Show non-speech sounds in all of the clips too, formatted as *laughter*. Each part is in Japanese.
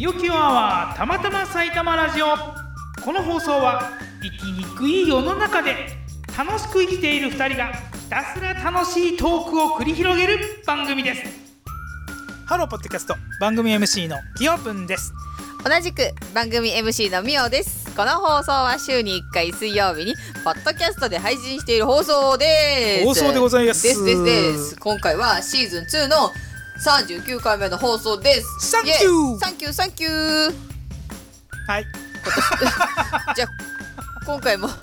みよきアワーたまたま埼玉ラジオ。この放送は生きにくい世の中で楽しく生きている2人がひたすら楽しいトークを繰り広げる番組です。ハローポッドキャスト番組 MC のきよぷんです。同じく番組 MC のみおです。この放送は週に1回水曜日にポッドキャストで配信している放送です。放送でございます。ですですです。今回はシーズン2の39回目の放送です。サンキュー。サンキューサンキュー。はい。*laughs* じゃあ今回も、ま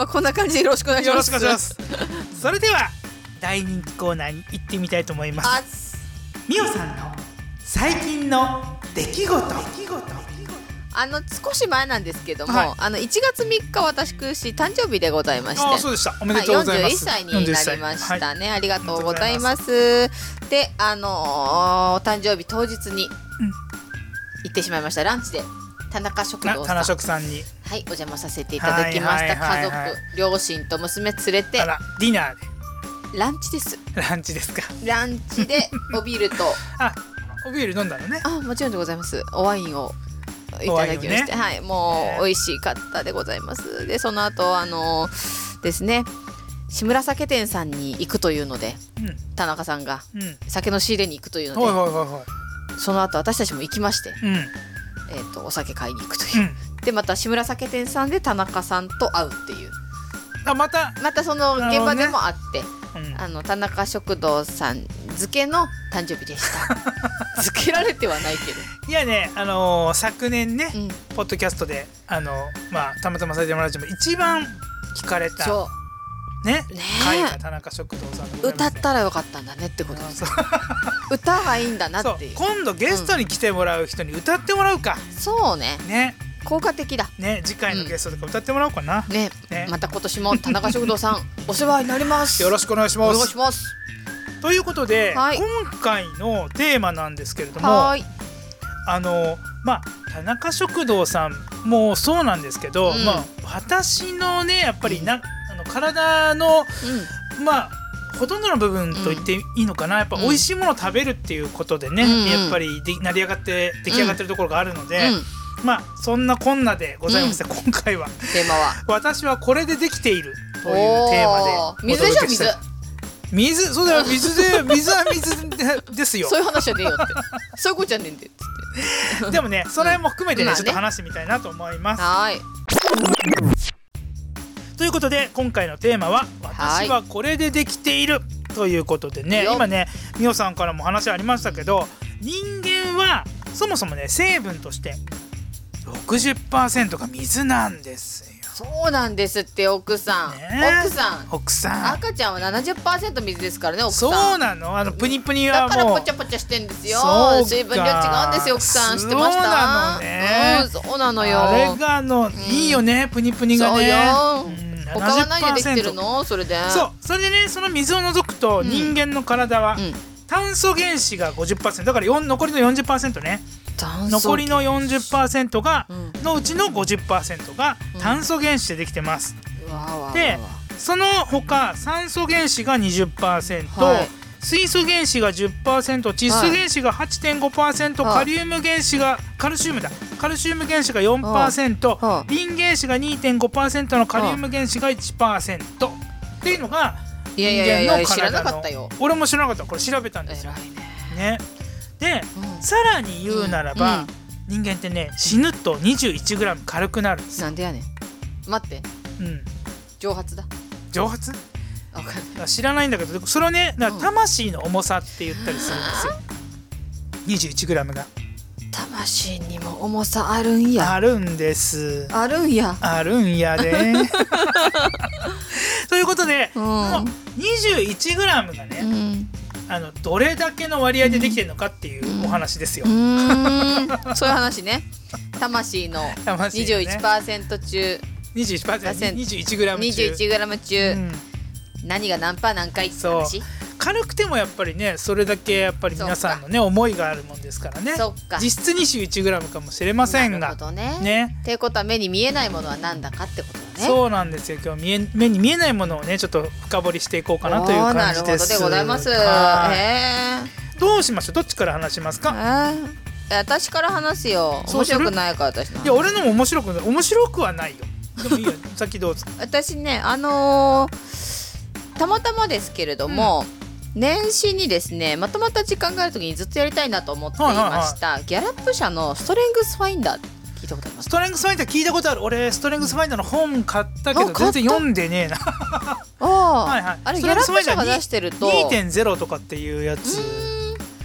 あ、こんな感じでよろしくお願いしよろますしくお願いします。それでは大人気コーナーに行ってみたいと思います。あみおさんの最近の出来事出来事あの少し前なんですけども、はい。あの1月3日私誕生日でございまして。ああそうでした。おめでとうございます、はい、41歳になりまし41たね、ありがとうございます。であのー、お誕生日当日に行ってしまいました。ランチで田中食堂さん。な田中食さんに。はいお邪魔させていただきました、はいはいはいはい。家族両親と娘連れて。ディナーランチです。でランチですか。ランチでおビールと。*laughs* あおビール飲んだのね。あもちろんでございます。おワインをいただきまして、おはいもねう美味しかったでございます。でその後あのですね志村酒店さんに行くというのでうん。田中さんがうん。酒の仕入れに行くというので、はいはいはいはその後私たちも行きまして、いうん。えー、とお酒買いに行くという。う、ん。でまた志村酒店さんで田中さんと会うっていう。あまた。またその現場でも会って、うん。あの田中食堂さん付けの誕生日でした *laughs* 付けられてはないけど、いやねあのー昨年ねうん、ポッドキャストであのまあたまたまされてもらうも一番聞かれたそねねえ。回が田中食堂さんでうございますね歌ったらよかったんだねってこと。です *laughs* 歌がいいんだなそうっていう。今度ゲストに来てもらう人に歌ってもらうか、そうね。ね。効果的だ。ね次回のゲストとか歌ってもらおうかな、ね。ね。また今年も田中食堂さんお世話になります。よろしくお願いしまお願いすしますということで、はい。今回のテーマなんですけれどもあのまあ田中食堂さんもそうなんですけど、うん。まあ私のねやっぱりな、あの体のまあほとんどの部分と言っていいのかな、やっぱうん。美味しいものを食べるっていうことでね、うん。うんやっぱりで成り上がって出来上がってるところがあるので、うん、うん、まあそんなこんなでございまして、今回は。テーマは「私はこれでできている」というテーマで水でしょ？水水そうだよ。水で *laughs* 水は水でですよ。そういう話じゃねえよって。*laughs* そういうことじゃねえんでっつって。でもねそれも含めてね、ちょっと話してみたいなと思います。はーい。ということで今回のテーマは「はい。私はこれでできている」ということでね。よ。今ねみおさんからも話ありましたけど人間はそもそもね成分として60%が水なんですよ。そうなんですって奥さん、ね奥さん。奥さん。赤ちゃんは70%水ですからね奥さん。そうなの。あのプニプニはだからポチャポチャしてんですよ。水分量違うんですよ奥さん。知ってました？そうなのね。うんそうなのよ。あれがあの、いいよねプニプニがね。そうよ。うん他は何でできてる70%のそれで。そう。それでねその水を除くとん。人間の体は、うん。炭素原子が50%だから4残りの40%ね残りの40%が、うん。のうちの50%が炭素原子でできてます、でその他酸素原子が20%、はい。水素原子が10%窒素原子が8.5%、はい。カリウム原子がカルシウムだ。カルシウム原子が4%、はい。リン原子が2.5%のカリウム原子が1%、っていうのがいやいやいやいや知ら人間の体の。なかったよ。俺も知らなかった。これ調べたんですよ。ねでうん。さらに言うならば、人間ってね死ぬと 21g 軽くなるんですよ、なんでやねん。待って。うん、蒸発だ。蒸発？わかんない知らないんだけどそれをね魂の重さって言ったりするんですよ。21g が。魂にも重さあるんや。あるんです。あるんや。あるんやで。*laughs* ということで、うん。もう 21g がうね、んあのどれだけの割合でできてるのかっていうお話ですよ、うーん。そういう話ね。魂の魂のね21%中。21%、21g 中。21g 中、うん。何が何パー何回ってそう。話。軽くてもやっぱりねそれだけやっぱり皆さんのね思いがあるもんですからね。実質 21g かもしれませんながるほどね。ね。っていうことは目に見えないものは何だかってこと。だね。そうなんですよ。今日見え目に見えないものをねちょっと深掘りしていこうかなという感じです。おーなるほど。でございます。どうしましょう？どっちから話しますえか私から話すよ。面白くないから私のいや俺のも面白くない面白くはないよ。でもいいよ。*laughs* 先どうぞ。私ねあのーたまたまですけれども、年始にですねまとまった時間がある時にずっとやりたいなと思っていました、ギャラップ社のストレングスファインダーっいたことあります。ストレングスファインダー聞いたことある。俺ストレングスファインダーの本買ったけど全然読んでねえな。ああ、*laughs* はいはい。あれストレングギャラップ社スファインダーが出してると。2.0とかっていうやつ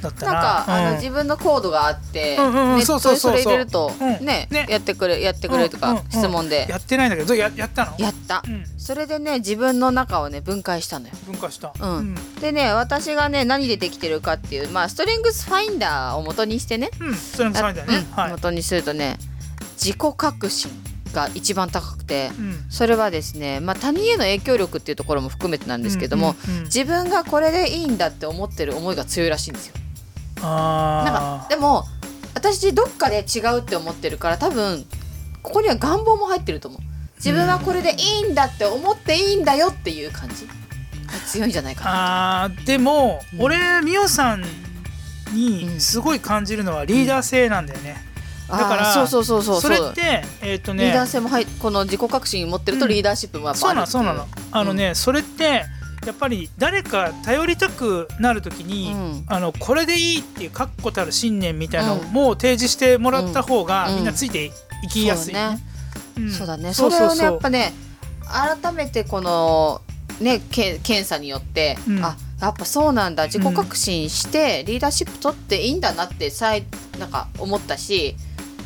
だったな。なんか、あうん。の自分のコードがあって、うんうんうんネットでそれ入れるとうん。ねね。やってくれやってくれるとか、うんうんうん質問で。やってないんだけどややったの？やった、うん。それでね自分の中をね分解したのよ。分化した。うん。でね私がね何でできてるかっていうまあストレングスファインダーを元にしてね。うん。ストレングスファインダーね。はい。うん元にするとね自己革新が一番高くてうん。それはですね、まあ、他人への影響力っていうところも含めてなんですけども、うんうんうん。自分がこれでいいんだって思ってる思いが強いらしいんですよ。なんかあでも私どっかで違うって思ってるから多分ここには願望も入ってると思う。自分はこれでいいんだって思っていいんだよっていう感じが強いんじゃないかな。あーでも、うん。俺みおさんうん。にすごい感じるのはリーダー性なんだよね、だからそうそうそうそう。それってえっ、とねリーダー性も入っこの自己革新持ってるとうん。リーダーシップもやっぱそうあるっていなのそうなの。あのね、それってやっぱり誰か頼りたくなるときに、うん。あのこれでいいっていう確固たる信念みたいなのうん。も提示してもらった方が、うん。みんなついていきやすい、ね。ん。そうだね。そそうそう。そうれをねやっぱね改めてこのねけ検査によって、うん。あやっぱそうなんだ。自己革新してリーダーシップ取っていいんだなって再なんか思ったし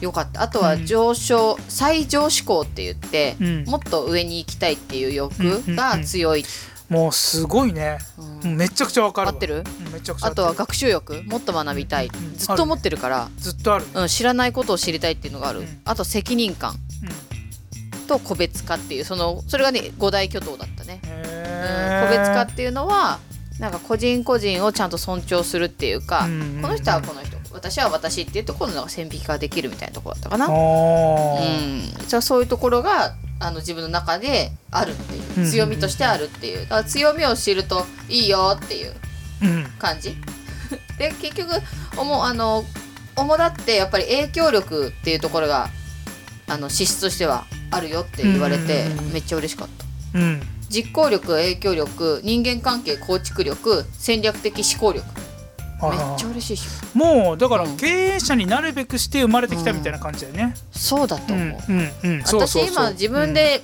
よかった。あとはうん。上昇、最上志向って言って、うん。もっと上に行きたいっていう欲うんが強い、もうすごいね、うん。うんめちゃくちゃわかるわ。合ってる？あとは学習欲？もっと学びたい、うん。ずっと思ってるから、ずっとある。ね、うん、知らないことを知りたいっていうのがある、うん。あと責任感。と個別化っていうそのそれがね五大巨頭だったね、個別化っていうのはなんか個人個人をちゃんと尊重するっていうか、うんうんうん。この人はこの人私は私っていうところの線引きができるみたいなところだったかな、あうーん、じゃあそういうところがあの自分の中であるってうんいう強みとしてあるっていう。だから強みを知るといいよっていううん。感じ。*laughs* で結局おもあの主だってやっぱり影響力っていうところがあの資質としてはあるよって言われてめっちゃ嬉しかった。うん。実行力影響力人間関係構築力戦略的思考力。あめっーちゃ嬉しいしもうだからうん。経営者になるべくして生まれてきたみたいな感じだよね。そうだとう。ん思う、うん。うん。そうそうそう。私今自分、で、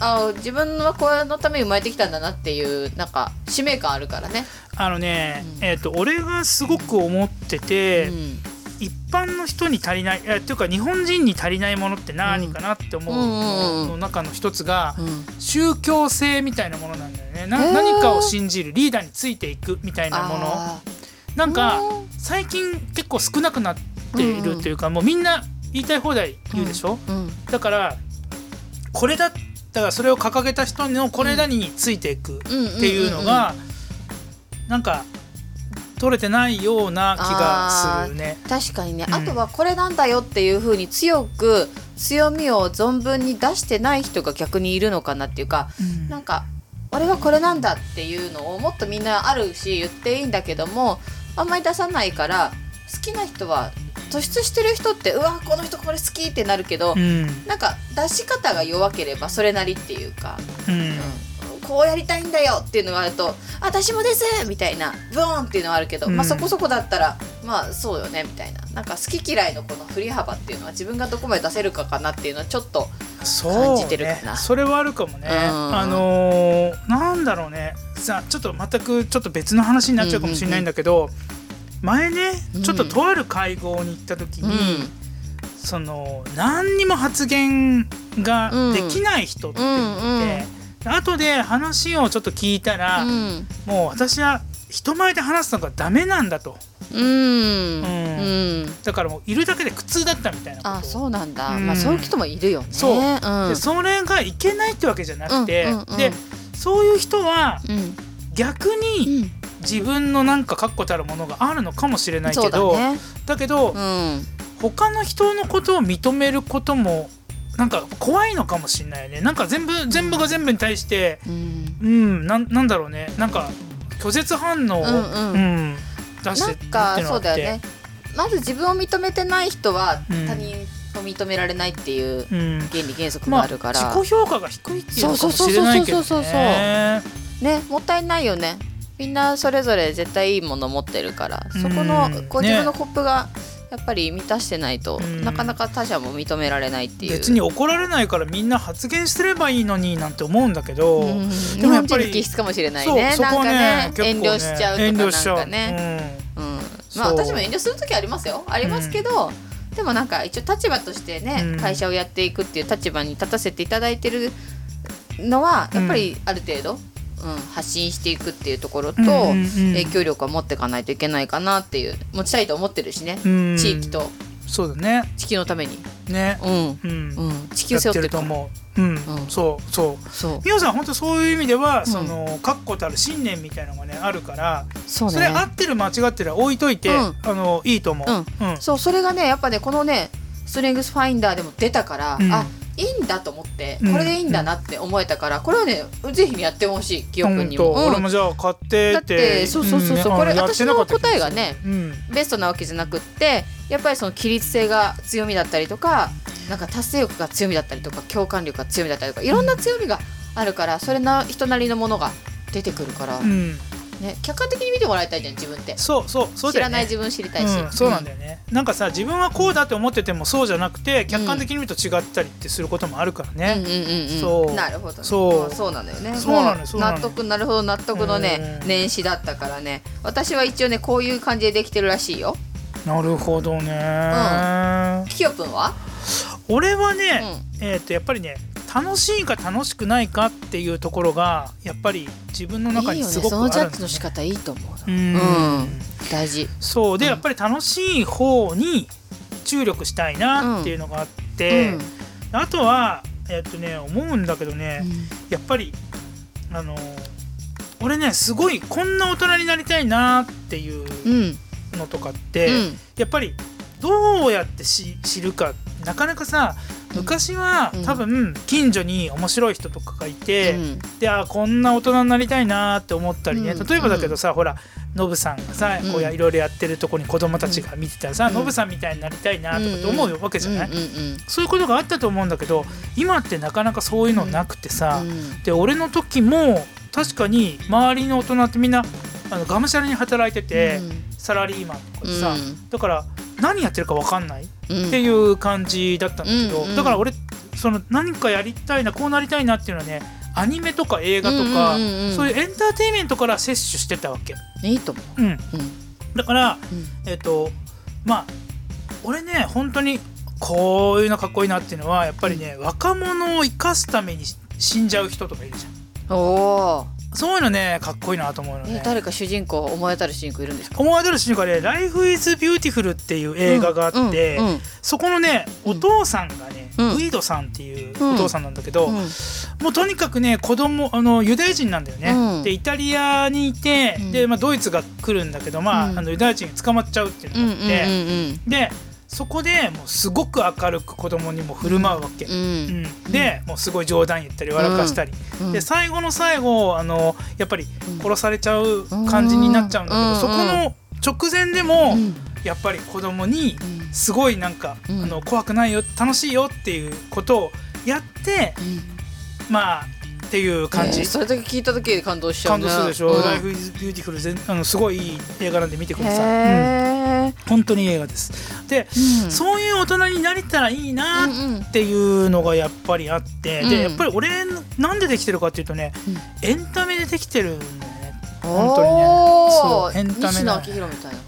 あ自分はこれのために生まれてきたんだなっていうなんか使命感あるからね、うんあのね、うん。えっ、と俺がすごく思ってて、うん。一般の人に足りないえっていうか日本人に足りないものって何かなって思ううんうんうん。うんのの中の一つがうん。宗教性みたいなものなんだよね。何かを信じるリーダーについていくみたいなもの。あなんかうん。最近結構少なくなっているっていうか、もうみんな言いたい放題言うでしょ？ーうん。だからこれだったらそれを掲げた人のこれだについていくっていうのがなんか取れてないような気がするね。確かにね、うんあとはこれなんだよっていうふうに強く強みを存分に出してない人が逆にいるのかなっていうかうん。なんか俺はこれなんだっていうのをもっとみんなあるし言っていいんだけどもあんまり出さないから好きな人は突出してる人ってうわこの人これ好きってなるけど、うん。なんか出し方が弱ければそれなりっていうか、うん。うん。こうやりたいんだよっていうのがあると「私もです!」みたいなブーンっていうのはあるけど、うん。まあそこそこだったらまあそうよねみたいな。なんか好き嫌いのこの振り幅っていうのは自分がどこまで出せるかかなっていうのはちょっと感じてるかね。なそれはあるかもね。うん。あのーなんだろうね。さあちょっと全くちょっと別の話になっちゃうかもしれないんだけど、前ねうん。ちょっととある会合に行った時うん。に、その何にも発言ができない人って言って、後で話をちょっと聞いたら、うん。もう私は人前で話すのがダメなんだとうん。うん。だからもういるだけで苦痛だったみたいなあそうなんだ、うん。まあそういう人もいるよね。そう。うん。でそれがいけないってわけじゃなくて、でそういう人はうん。逆にうん。自分のなんか確固たるものがあるのかもしれないけどね。だけど、うん。他の人のことを認めることもなんか怖いのかもしれないよね。なんか全部全部が全部に対してうん。うんなんなんだろうね。なんか拒絶反応を、うんうん。うん出してなんかそうだよね。まず自分を認めてない人はうん他人を認められないっていううん。原理原則がまああるから、自己評価が低いっていうのかもしれないけどそうそうそうそうそう。ねねもったいないよね。みんなそれぞれ絶対いいもの持ってるから。そこのうん。こうね自分のコップがやっぱり満たしてないとうん。なかなか他者も認められないっていう。別に怒られないからみんな発言すればいいのになんて思うんだけど、でもやっぱり気質かもしれないね。なんかそこね遠慮しちゃうとかなんかね、う。ん、まあ私も遠慮する時ありますよ。ありますけど、でもなんか一応立場としてね、うん。会社をやっていくっていう立場に立たせていただいてるのはやっぱりある程度、うん発信していくっていうところと、うんうんうん。影響力を持っていかないといけないかなっていう持ちたいと思ってるしね、うん。地域と。そうだね。地球のために、ね。うん。うん、うん、地球背負ってると。思う。うん、うん。そうそう。そう。みおさん本当そういう意味では、ん。その確固たる信念みたいなのがねあるからそうそれ合ねってる間違ってるは置いといて、うん。あのいいと思う、うん。うん。そうそれがねやっぱねこのねストレングスファインダーでも出たから、うん。あいいんだと思ってうん。これでいいんだなって思えたから、これはねぜひやってほしい記憶にも、うん。俺もじゃあ買ってだってそうそうそうそう、これ私の答えが、ねうん。ベストなわけじゃなくってやっぱりその規律性が強みだったりとかなんか達成欲が強みだったりとか共感力が強みだったりとかいろんな強みがあるからそれな人なりのものが出てくるから、うん、ね、客観的に見てもらいたいじゃん自分って。そうそうそうね。知らない自分知りたいし、うん、そうなんだよね、なんかさ自分はこうだって思っててもそうじゃなくて客観的に見ると違ったりってすることもあるからね、うんうんうんうん、そう。なるほど、ね、そう。まあそうなのよねそうな納得なるほど納得のねうん。年始だったからね。私は一応ねこういう感じでできてるらしいよ。なるほどね、きよぷんは？俺はね、えっ、とやっぱりね楽しいか楽しくないかっていうところがやっぱり自分の中いいよね。にすごくそのジャッジの仕方いいと思ううん。うん。大事。そう。でうん。やっぱり楽しい方に注力したいなっていうのがあって、うん。あとはえっ、とね思うんだけどね、やっぱりあの俺ねすごいこんな大人になりたいなっていううん。のとかって、うん。やっぱりどうやってし知るか。なかなかさ昔は、うん。多分近所に面白い人とかがいて、うん。であこんな大人になりたいなって思ったりね、うん。例えばだけどさ、ほらノブさんがさうん。こうやいろいろやってるとこに子供たちが見てたらさ、うん。ノブさんみたいになりたいなとかって思うわけじゃない、うんうんそういうことがあったと思うんだけど今ってなかなかそういうのなくてさ、うん。で俺の時も確かに周りの大人ってみんなあのがむしゃらに働いてて、サラリーマンとかでさ、うん。だから何やってるか分かんない？っうん。ていう感じだったんだけど、うんうんだから俺その何かやりたいなこうなりたいなっていうのはねアニメとか映画とか、うんうんうんうん。そういうエンターテインメントから摂取してたわけ。いいと思う。ん、ううん。だから、うん。えっ、とまあ俺ね本当にこういうのかっこいいなっていうのはやっぱりね、若者を生かすために死んじゃう人とかいるじゃん。おおそういうのねかっこいいなと思うのね。え誰か主人公思い当たる主人公いるんですか？思い当たる主人公で「Life is Beautiful」っていう映画があって、うんうんそこのねお父さんがね、うん。ウィードさんっていううん。お父さんなんだけど、うん。もうとにかくね子供あのユダヤ人なんだよね。うん。でイタリアにいて、うん。で、まあ、ドイツが来るんだけど、まあうん。あのユダヤ人に捕まっちゃうっていううんうんのがあって、でそこでもうすごく明るく子供にも振る舞うわけ。うん。うん。でもうすごい冗談言ったり笑かしたり、うん。で最後の最後あのやっぱりうん。殺されちゃう感じになっちゃうんだけど、うん。そこの直前でも、うん。やっぱり子供にうん。すごいなんか、うん。あの怖くないよ楽しいよっていうことをやってまあっていう感じ、えーそれだけ聞いただけで感動しちゃう感ね動するでしょ「うん。Life is Beautiful 全」あのすごいいい映画なんで見てください、うん。本当にいい映画です。で、うん。そういう大人になれたらいいなうんうんっていうのがやっぱりあって、うん。でやっぱり俺なんでできてるかっていうとね、うん。エンタメでできてるんだよね。本当にね。そうエンタメ西野な昭弘みたいな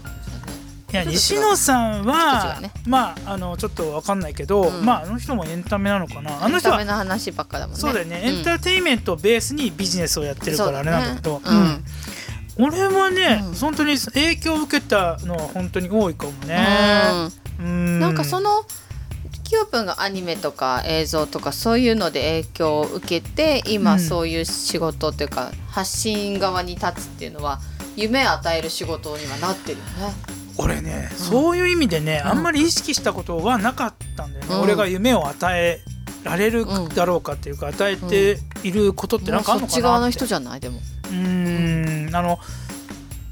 いや西野さんは、ね。まああのちょっとわかんないけど、うん。まああの人もエンタメなのかな？あの人エンタはメの話ばっかだもんね。そうだよね、ん。エンターテインメントをベースにビジネスをやってるからあれなんだけど。ね。うん。俺はね、うん。本当に影響を受けたのは本当に多いかもね。うん。なんかそのキヨプンがアニメとか映像とかそういうので影響を受けて今うん。そういう仕事というか発信側に立つっていうのは夢を与える仕事にはなってるよね。俺ね、そういう意味でね、うん。あんまり意識したことはなかったんだよね、うん。俺が夢を与えられるうんだろうかっていうか与えていることってなんかあるのかなって。もうそっち側の人じゃない？でも。うーん。あの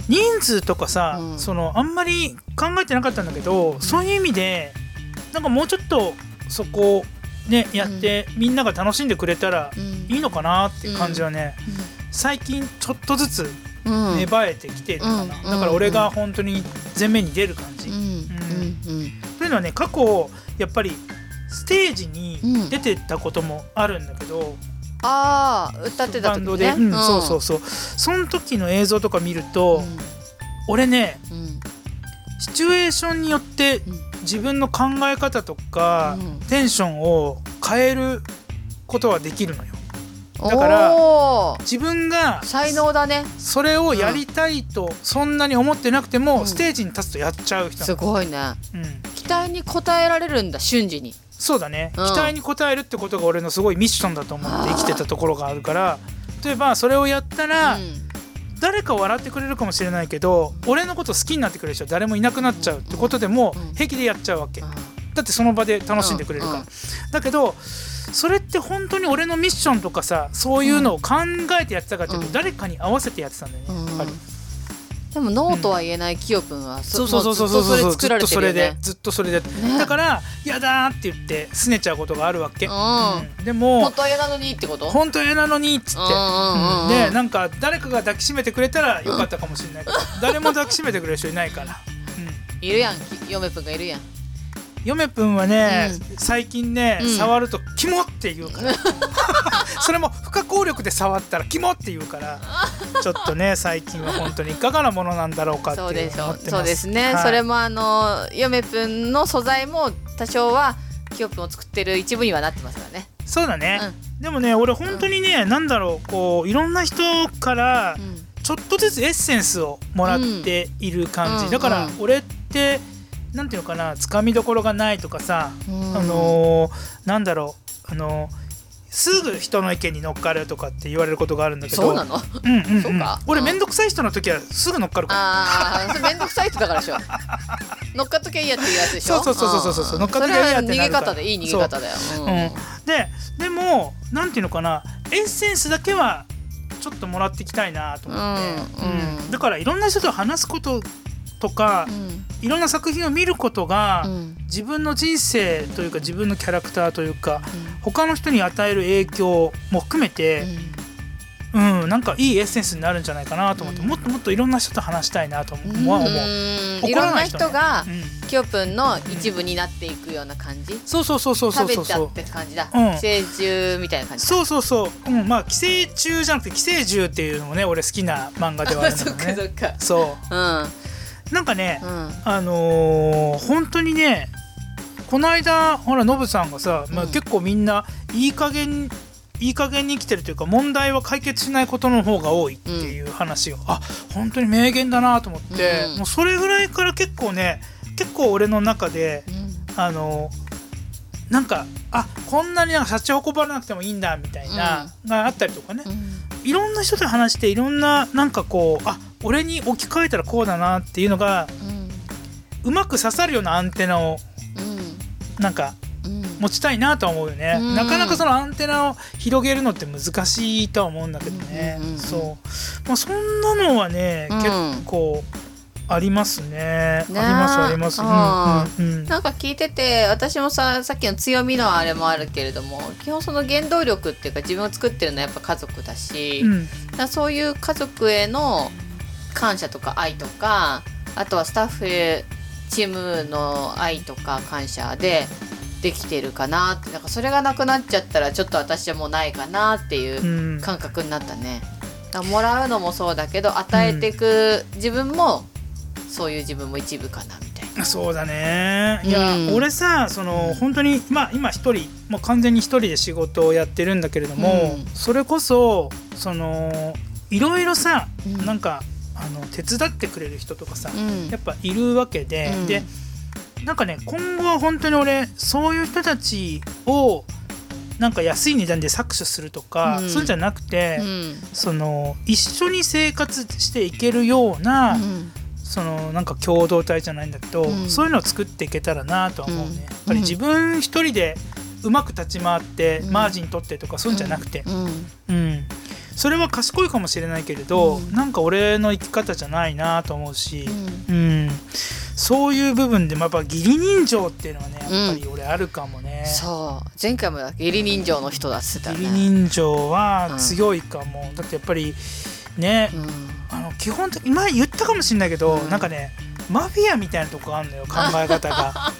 人数とかさ、うん。そのあんまり考えてなかったんだけどそういう意味でなんかもうちょっとそこをねやって、みんなが楽しんでくれたらうん。いいのかなっていう感じはね、最近ちょっとずつうん芽生えてきてるかな、うん。だから俺が本当に前面に出る感じ、というのはね過去やっぱりステージにうん。出てったこともあるんだけど、ああ歌ってた時バンドで、ねうん。そうそうそう。その時の映像とか見ると、俺ねシチュエーションによってうん。自分の考え方とか、うん。テンションを変えることはできるのよだから自分が才能だね。それをやりたいとそんなに思ってなくても、うん。ステージに立つとやっちゃう人。なすのごいね。うん、期待に応えられるんだ瞬時に。そうだね、うん。期待に応えるってことが俺のすごいミッションだと思って生きてたところがあるから。例えばそれをやったら、うん。誰か笑ってくれるかもしれないけど俺のこと好きになってくれる人は誰もいなくなっちゃうってことでもうん。平気でやっちゃうわけ。あだってその場で楽しんでくれるから、だけどそれって本当に俺のミッションとかさそういうのを考えてやってたかっていうと、うん。誰かに合わせてやってたんだよね、うんやっぱり。でもノーとは言えないキヨ君はそうそうそうそうそうそうもずっとそれでずっとそれで、ね。だから「やだ」って言って拗ねちゃうことがあるわけ、でも本当は嫌なのにってこと？本当嫌なのにっつって、でなんか誰かが抱きしめてくれたらよかったかもしれないけど、誰も抱きしめてくれる人いないから、うん、いるやん嫁くんがいるやん嫁くんはね、う最近ね、うん。触ると「キモ!」って言うから。*laughs* それも不可抗力で触ったら「キモ!」って言うから *laughs* ちょっとね最近は本当にいかがなものなんだろうかって思ってます。そうですね、はい。それもあの嫁くんの素材も多少はキヨくんを作ってる一部にはなってますからね。そうだね、でもね俺本当にね、なんだろうこういろんな人からうん。ちょっとずつエッセンスをもらっている感じ、うんだからうん。俺ってなんていうのかなつかみどころがないとかさ、うん。あのーなんだろうあのーすぐ人の意見に乗っかるとかって言われることがあるんだけどそうなの？うんうんうん。そうか。俺うん。面倒くさい人の時はすぐ乗っかるから。ああそれめんどくさい人だからでしょ。*laughs* 乗っかっときゃいいやっていうやつでしょ？そうそうそうそうそうそう。乗っかっときゃいいやって逃げ方でいい逃げ方だよ。う。んうん、ででもなんていうのかなエッセンスだけはちょっともらっていきたいなと思って、うんうん。うん。だからいろんな人と話すこととか、うん。いろんな作品を見ることが、うん。自分の人生というか自分のキャラクターというか他の人に与える影響も含めて、うん。なんかいいエッセンスになるんじゃないかなと思って、うん。もっともっといろんな人と話したいなとは思う、いろんならない人がうんキヨプンの一部になっていくような感じ。そうそうそうそうそうそうそう。食べちゃって感じだ。うん。寄生虫みたいな感じそうそうそう、うん、まあ寄生虫じゃなくて寄生獣っていうのもね俺好きな漫画ではあるんだけどね *laughs* かそっか。そう。ん。うなんかね、うん。あのー本当にねこの間ほらノブさんがさ、まあ、うん。結構みんないい加減いい加減に生きてるというか問題は解決しないことの方が多いっていう話を、あ本当に名言だなと思って、うん。もうそれぐらいから結構ね結構俺の中であのなんかあこんなになんかシャチホコばらなくてもいいんだみたいな、があったりとかね、うん。いろんな人と話していろんななんかこうあ俺に置き換えたらこうだなっていうのがうんうまく刺さるようなアンテナをなんかうん持ちたいなとは思うよね、うん。なかなかそのアンテナを広げるのって難しいとは思うんだけどね、うんうんうんそう、まあ、そんなのはね、うん。結構ありますね。ね。ありますあります、うんうんうんなんか聞いてて私もささっきの強みのあれもあるけれども基本その原動力っていうか自分を作ってるのはやっぱ家族だし、うん。だそういう家族への感謝とか愛とかあとはスタッフへチームの愛とか感謝でできてるかなってなんかそれがなくなっちゃったらちょっと私はもうないかなっていううん。感覚になったね。だからもらうのもそうだけど与えていく自分もそういう自分も一部かなみたいな。そうだね。いや、うん。俺さその本当にまあ今一人もう完全に一人で仕事をやってるんだけれども、うん。それこそそのいろいろさ、うん。なんかあの手伝ってくれる人とかさ、うん。やっぱいるわけで、うん。でなんかね今後は本当に俺そういう人たちをなんか安い値段で搾取するとか、うん。そうじゃなくて、うん。その一緒に生活していけるような、うん。そのなんか共同体じゃないんだけど、うん。そういうのを作っていけたらなとは思うね、うん。やっぱり自分一人でうまく立ち回ってうん。マージン取ってとかそういうんじゃなくて、うん。うんそれは賢いかもしれないけれど、うん。なんか俺の生き方じゃないなと思うしう、ん。うん。そういう部分でもやっぱ義理人情っていうのはねやっぱり俺あるかもね。そう。前回も義理人情の人だっつってた義ね理人情は強いかも、だってやっぱりね、うん。あの基本的に前言ったかもしれないけど、うん。なんかねマフィアみたいなとこあるのよ考え方が、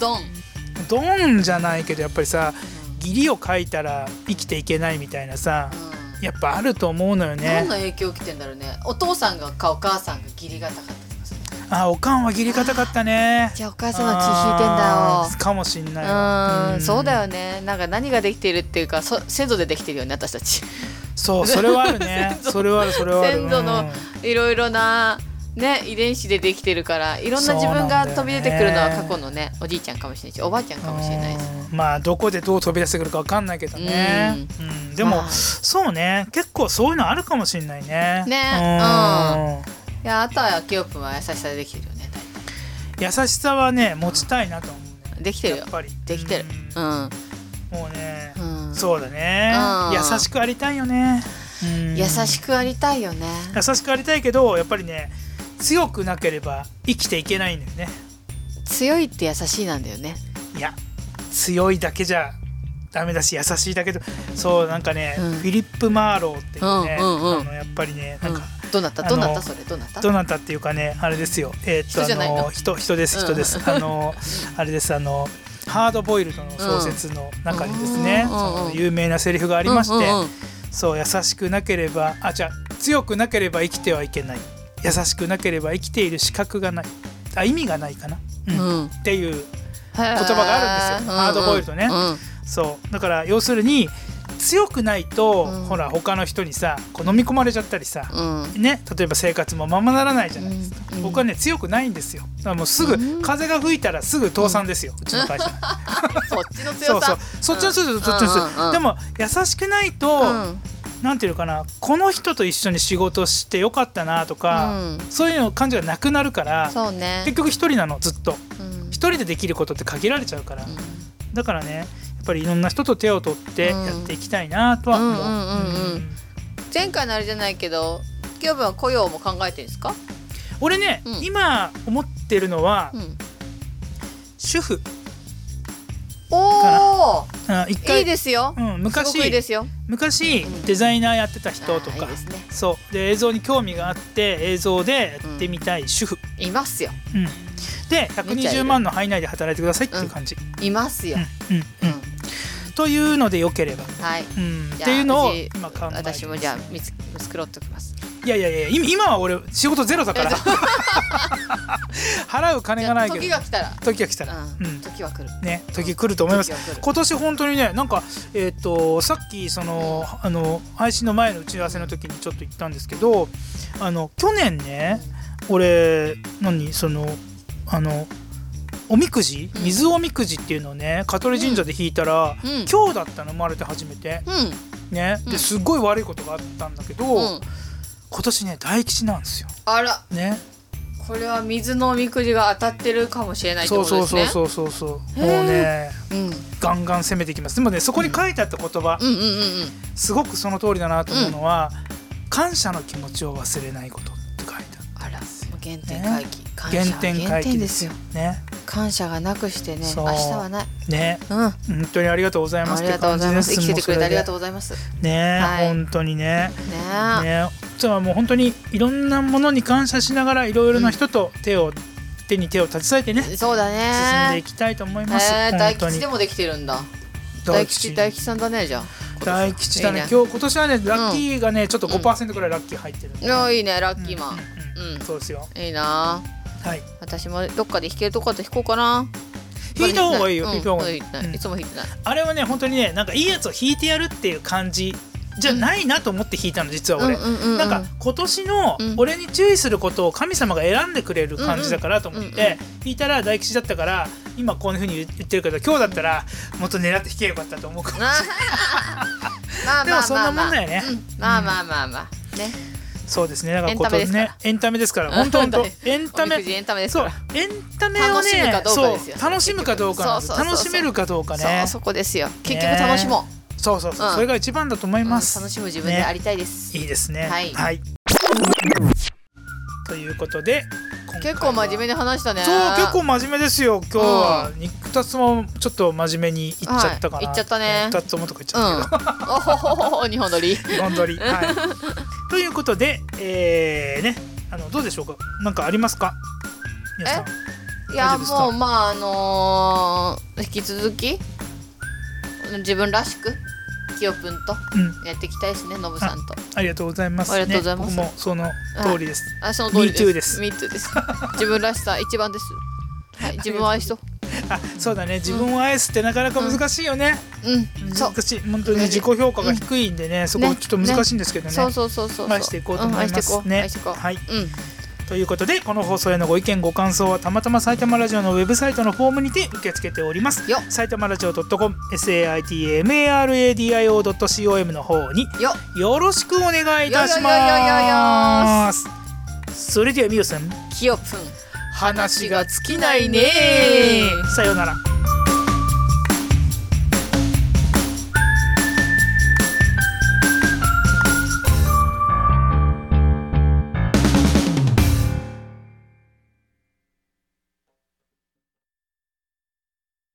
ドン、うん、ドン。じゃないけどやっぱりさ義理を書いたら生きていけないみたいなさうんやっぱあると思うのよどね。んな影響を受けてんだろうね。お父さんがかお母さんが義理が高かったとかさ。あおかんは義理硬かったね。じゃあお母さんの血引いてんだよ。かもしんない。わうん。そうだよね。なんか何ができてるっていうかそ先祖でできてるよね私たち。そうそれはあるね。*laughs* それはあるそれはある。先祖のうん。いろいろなね遺伝子でできてるからいろんな自分が飛び出てくるのは過去のねおじいちゃんかもしれないしおばあちゃんかもしれないし。うん。まあどこでどう飛び出してくるかわかんないけどね、うん。でも、まあ。そうね。結構そういうのあるかもしれないね。ね。うん。いやあとはキヨプンは優しさでできてるよね優しさはね持ちたいなと思うね。できてるよ。やっぱり。できてる。うん。うん、もうね、うん、そうだね、うん。優しくありたいよね、うん。優しくありたいよね。優しくありたいけどやっぱりね強くなければ生きていけないんだよね。強いって優しいなんだよね。いや強いだけじゃダメだし優しいだけどそうなんかね、うん。フィリップ・マーローっていうね、うんうんうん。あのやっぱりねなんか、うんどうなったどうなった？それ？どうなった？どなたっていうかねあれですよ。えーっと人あの人人ですうん。人です、あのあれですあのハードボイルドの小説の中にですね、うん。うんうんその有名なセリフがありまして、うんうんうん。そう優しくなければあじゃあ強くなければ生きてはいけない優しくなければ生きている資格がない。あ意味がないかな、うん。うん。っていう言葉があるんですよ。ハードボイルドね。うん。そう。だから要するに強くないと、うん。ほら他の人にさこう飲み込まれちゃったりさ、うん。ね、例えば生活もままならないじゃないですか、うん。僕はね強くないんですよ。だからもうすぐ、うん。風が吹いたらすぐ倒産ですよ、うちの会社。*laughs* そっちのそう強さ。そうそっちの強さ、うん。そっちの強さ、でも優しくないと、うん。なんていうのかなこの人と一緒に仕事してよかったなとか、うん。そういうの感じがなくなるからそうね。結局一人なのずっと。うん。一人でできることって限られちゃうから、うん。だからねやっぱりいろんな人と手を取ってやっていきたいなとは思う。前回のあれじゃないけど今日は雇用も考えてるんですか？俺ね、うん。今思ってるのは、うん。主婦。おおあ一回いいですよ。うん、昔くいいですよ。昔うんデザイナーやってた人とか、いね。そう。で映像に興味があって映像でやってみたい主婦、いますよ。うん。でめっちゃいる120万の範囲内で働いてくださいっていう感じ、いますよ。うんうんうん。というのでよければ、はい。うん、っていうのを今考えて私もじゃあ見つ作ろうときますいやいやいや今今は俺仕事ゼロだから。*laughs* 払う金がないけど。時が来たら。時が来たら、うんうん。時は来る。ね時来ると思います。今年本当にねなんかえっ、とさっきそのあの配信の前の打ち合わせの時にちょっと言ったんですけどあの去年ね俺何そのあのおみくじうん。水おみくじっていうのをね香取神社で引いたら、うん。今日だったの生まれて初めて。うん。ね。うん。ですっごい悪いことがあったんだけど、うん今年ね大吉なんですよ。あら。ね。これは水のおみくじが当たってるかもしれないってそうことですね。そうそうそうそうそうもうねうん。ガンガン攻めていきます。でもねそこに書いてあった言葉、うんうんうんうん。すごくその通りだなと思うのは、感謝の気持ちを忘れないことって書いてあらもう原点回帰。あ感る謝原点回帰ですよ。ね。感謝がなくしてね明日はない。ね。うん。本当にありがとうございます。ありがとうございます。生きててくれてありがとううございます。ねね、はい。本当にね。えね。じゃあもう本当にいろんなものに感謝しながらいろいろな人と手を、手に手を携えてねそうだ進んでいねきたいと思います、えー大吉でもできてるんだ。大吉。大吉さんだねじゃあ。大吉だね。いい今日今年はねラッキーがね、ちょっと5%ぐらいラッキー入ってるんで、いやいいねラッキーマン。うん。うん。うん。うんそうですよ。いいなはい。私もどっかで弾けるとこだと弾こうかな。弾いた方がいいよ。うん。弾いた方がいい。うん。いつも弾いてない。あれはね本当にねなんかいいやつを弾いてやるっていう感じじゃないなと思って弾いたの実は俺、なんか今年のうん。俺に注意することを神様が選んでくれる感じだからと思って弾いたら大吉だったから今こういうふうに言ってるけど今日だったらもっと狙って弾けばよかったと思うかも *laughs* まあまあまあ *laughs* でもそんなもんだよね。うん。まあまあまあまあ。ねそうですね。だからエンタメですから。ねエンタメですから。本当本当。*laughs* エンタメ。エンタメ。ですそう。からエンタメをね楽しむかどうか楽しめるかどうかそうねそこですよ。結局楽しもそうそうそう、うん。それが一番だと思います、うん楽しむ自分でありたいです、いいですね。はい。ということで結構真面目に話したね。そう結構真面目ですよ。今日は、二つもちょっと真面目にいっちゃったかな、はいいっちゃったね。二つもとか言っちうんゃったけど、おほほほほ日本撮り。*laughs* 日本撮り。はい。ということでえー、ねあのどうでしょうか？なんかありますか？皆さん。いやもうまああのー引き続き？自分らしく？きよぷんとうん。やっていきたいですねのぶさんと。ありがとうございます、ね、ありがとうございます。僕もその通りです、あその通りです。Me too です。*laughs* 自分らしさ一番です。はい自分を愛しとあそうだね。自分を愛すってなかなか難しいよね、うん。そう。難しい。本当に自己評価が低いんでね、そこちょっと難しいんですけどね。そうそうそうそう。愛していこうと思いますん愛していこう。ね愛していこう。はい。うんということでこの放送へのご意見ご感想はたまたま埼玉ラジオのウェブサイトのフォームにて受け付けております。よ。埼玉ラジオ .com saitamaradio.com の方によ。よろしくお願いいたしよよよよよますそれではみおさん。きよぷん話が尽きないね。さようなら